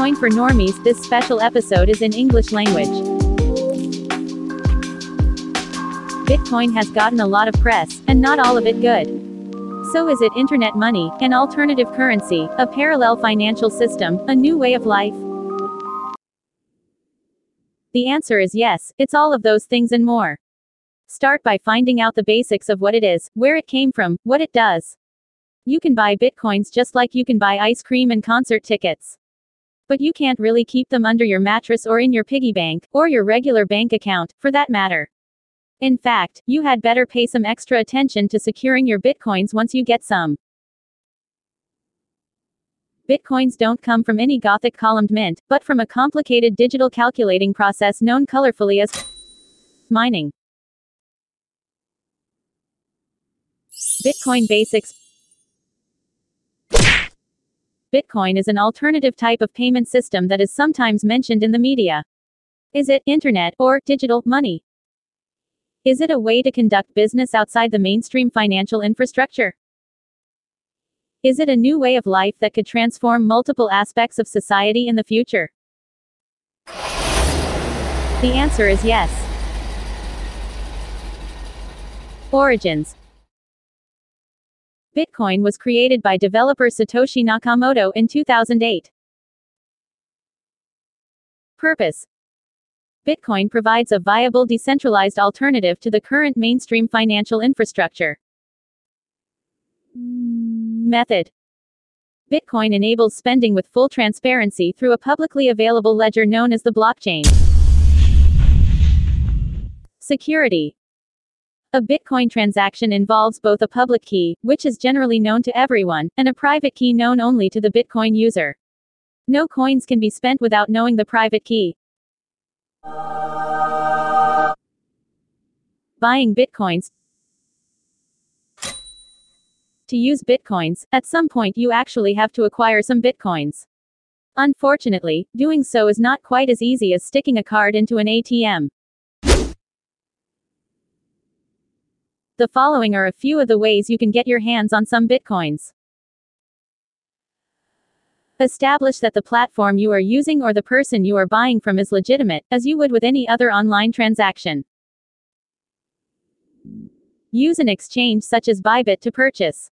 Bitcoin for Normies, this special episode is in English language. Bitcoin has gotten a lot of press, and not all of it good. So is it internet money, an alternative currency, a parallel financial system, a new way of life? The answer is yes, it's all of those things and more. Start by finding out the basics of what it is, where it came from, what it does. You can buy bitcoins just like you can buy ice cream and concert tickets. But you can't really keep them under your mattress or in your piggy bank, or your regular bank account, for that matter. In fact, you had better pay some extra attention to securing your bitcoins once you get some. Bitcoins don't come from any Gothic columned mint, but from a complicated digital calculating process known colorfully as mining. Bitcoin Basics Bitcoin is an alternative type of payment system that is sometimes mentioned in the media. Is it internet or digital money? Is it a way to conduct business outside the mainstream financial infrastructure? Is it a new way of life that could transform multiple aspects of society in the future? The answer is yes. Origins Bitcoin was created by developer Satoshi Nakamoto in 2008. Purpose Bitcoin provides a viable decentralized alternative to the current mainstream financial infrastructure. Method Bitcoin enables spending with full transparency through a publicly available ledger known as the blockchain. Security A Bitcoin transaction involves both a public key, which is generally known to everyone, and a private key known only to the Bitcoin user. No coins can be spent without knowing the private key. Buying Bitcoins to use bitcoins, at some point you actually have to acquire some bitcoins. Unfortunately, doing so is not quite as easy as sticking a card into an ATM. The following are a few of the ways you can get your hands on some bitcoins. Establish that the platform you are using or the person you are buying from is legitimate, as you would with any other online transaction. Use an exchange such as Bybit to purchase.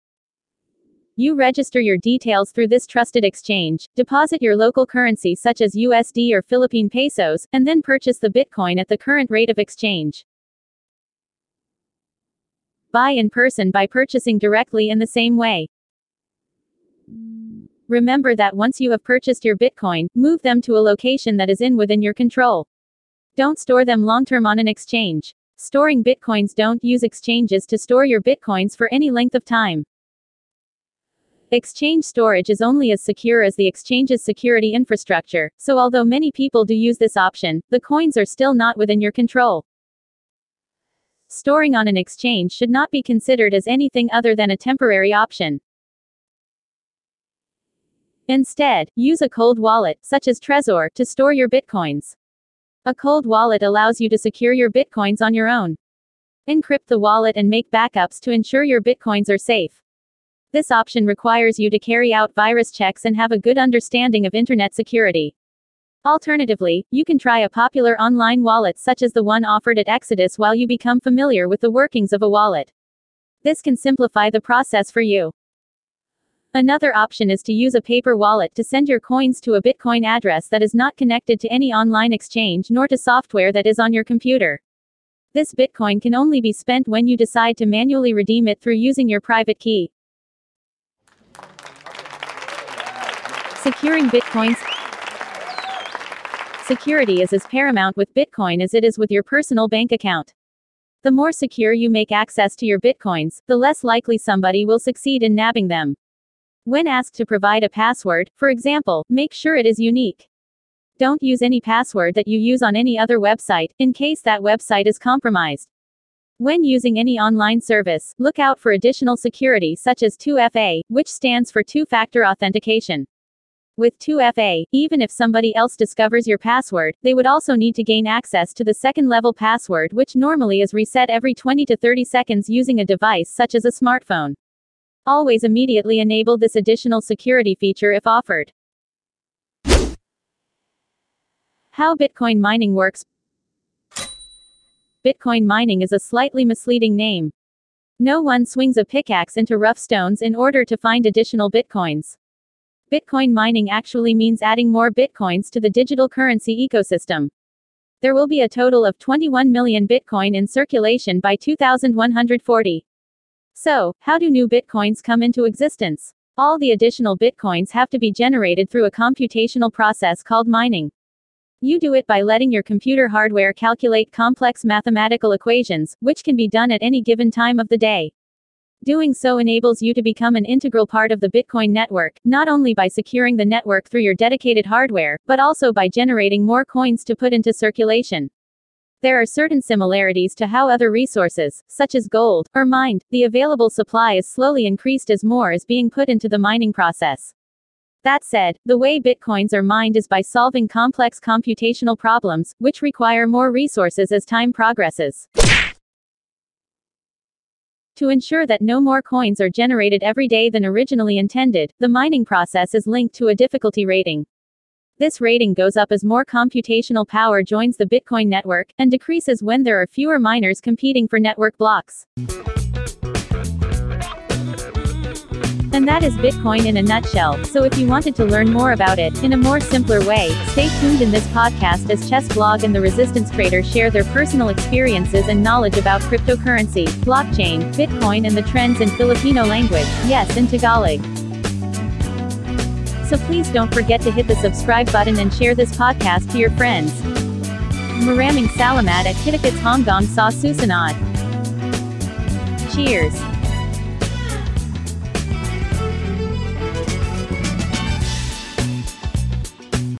You register your details through this trusted exchange, deposit your local currency such as USD or Philippine pesos, and then purchase the Bitcoin at the current rate of exchange. Buy in person by purchasing directly in the same way. Remember that once you have purchased your Bitcoin, move them to a location that is in within your control. Don't store them long term on an exchange. Storing Bitcoins don't use exchanges to store your Bitcoins for any length of time. Exchange storage is only as secure as the exchange's security infrastructure, so although many people do use this option, the coins are still not within your control. Storing on an exchange should not be considered as anything other than a temporary option. Instead, use a cold wallet, such as Trezor, to store your bitcoins. A cold wallet allows you to secure your bitcoins on your own. Encrypt the wallet and make backups to ensure your bitcoins are safe. This option requires you to carry out virus checks and have a good understanding of internet security. Alternatively, you can try a popular online wallet such as the one offered at Exodus while you become familiar with the workings of a wallet. This can simplify the process for you. Another option is to use a paper wallet to send your coins to a Bitcoin address that is not connected to any online exchange nor to software that is on your computer. This Bitcoin can only be spent when you decide to manually redeem it through using your private key. Securing Bitcoins Security is as paramount with Bitcoin as it is with your personal bank account. The more secure you make access to your Bitcoins, the less likely somebody will succeed in nabbing them. When asked to provide a password, for example, make sure it is unique. Don't use any password that you use on any other website, in case that website is compromised. When using any online service, look out for additional security such as 2FA, which stands for two factor authentication. With 2FA, even if somebody else discovers your password, they would also need to gain access to the second level password, which normally is reset every 20 to 30 seconds using a device such as a smartphone. Always immediately enable this additional security feature if offered. How Bitcoin mining works. Bitcoin mining is a slightly misleading name. No one swings a pickaxe into rough stones in order to find additional bitcoins. Bitcoin mining actually means adding more bitcoins to the digital currency ecosystem. There will be a total of 21 million bitcoin in circulation by 2140. So, how do new bitcoins come into existence? All the additional bitcoins have to be generated through a computational process called mining. You do it by letting your computer hardware calculate complex mathematical equations, which can be done at any given time of the day. Doing so enables you to become an integral part of the Bitcoin network, not only by securing the network through your dedicated hardware, but also by generating more coins to put into circulation. There are certain similarities to how other resources, such as gold, are mined. The available supply is slowly increased as more is being put into the mining process. That said, the way bitcoins are mined is by solving complex computational problems, which require more resources as time progresses. To ensure that no more coins are generated every day than originally intended, the mining process is linked to a difficulty rating. This rating goes up as more computational power joins the Bitcoin network, and decreases when there are fewer miners competing for network blocks. And that is Bitcoin in a nutshell. So if you wanted to learn more about it, in a more simpler way, stay tuned in this podcast as Ches Blog and the Resistance Trader share their personal experiences and knowledge about cryptocurrency, blockchain, Bitcoin and the trends in Filipino language, yes in Tagalog. So please don't forget to hit the subscribe button and share this podcast to your friends. Maraming salamat at Kitakits Hongdong sa susunod. Cheers.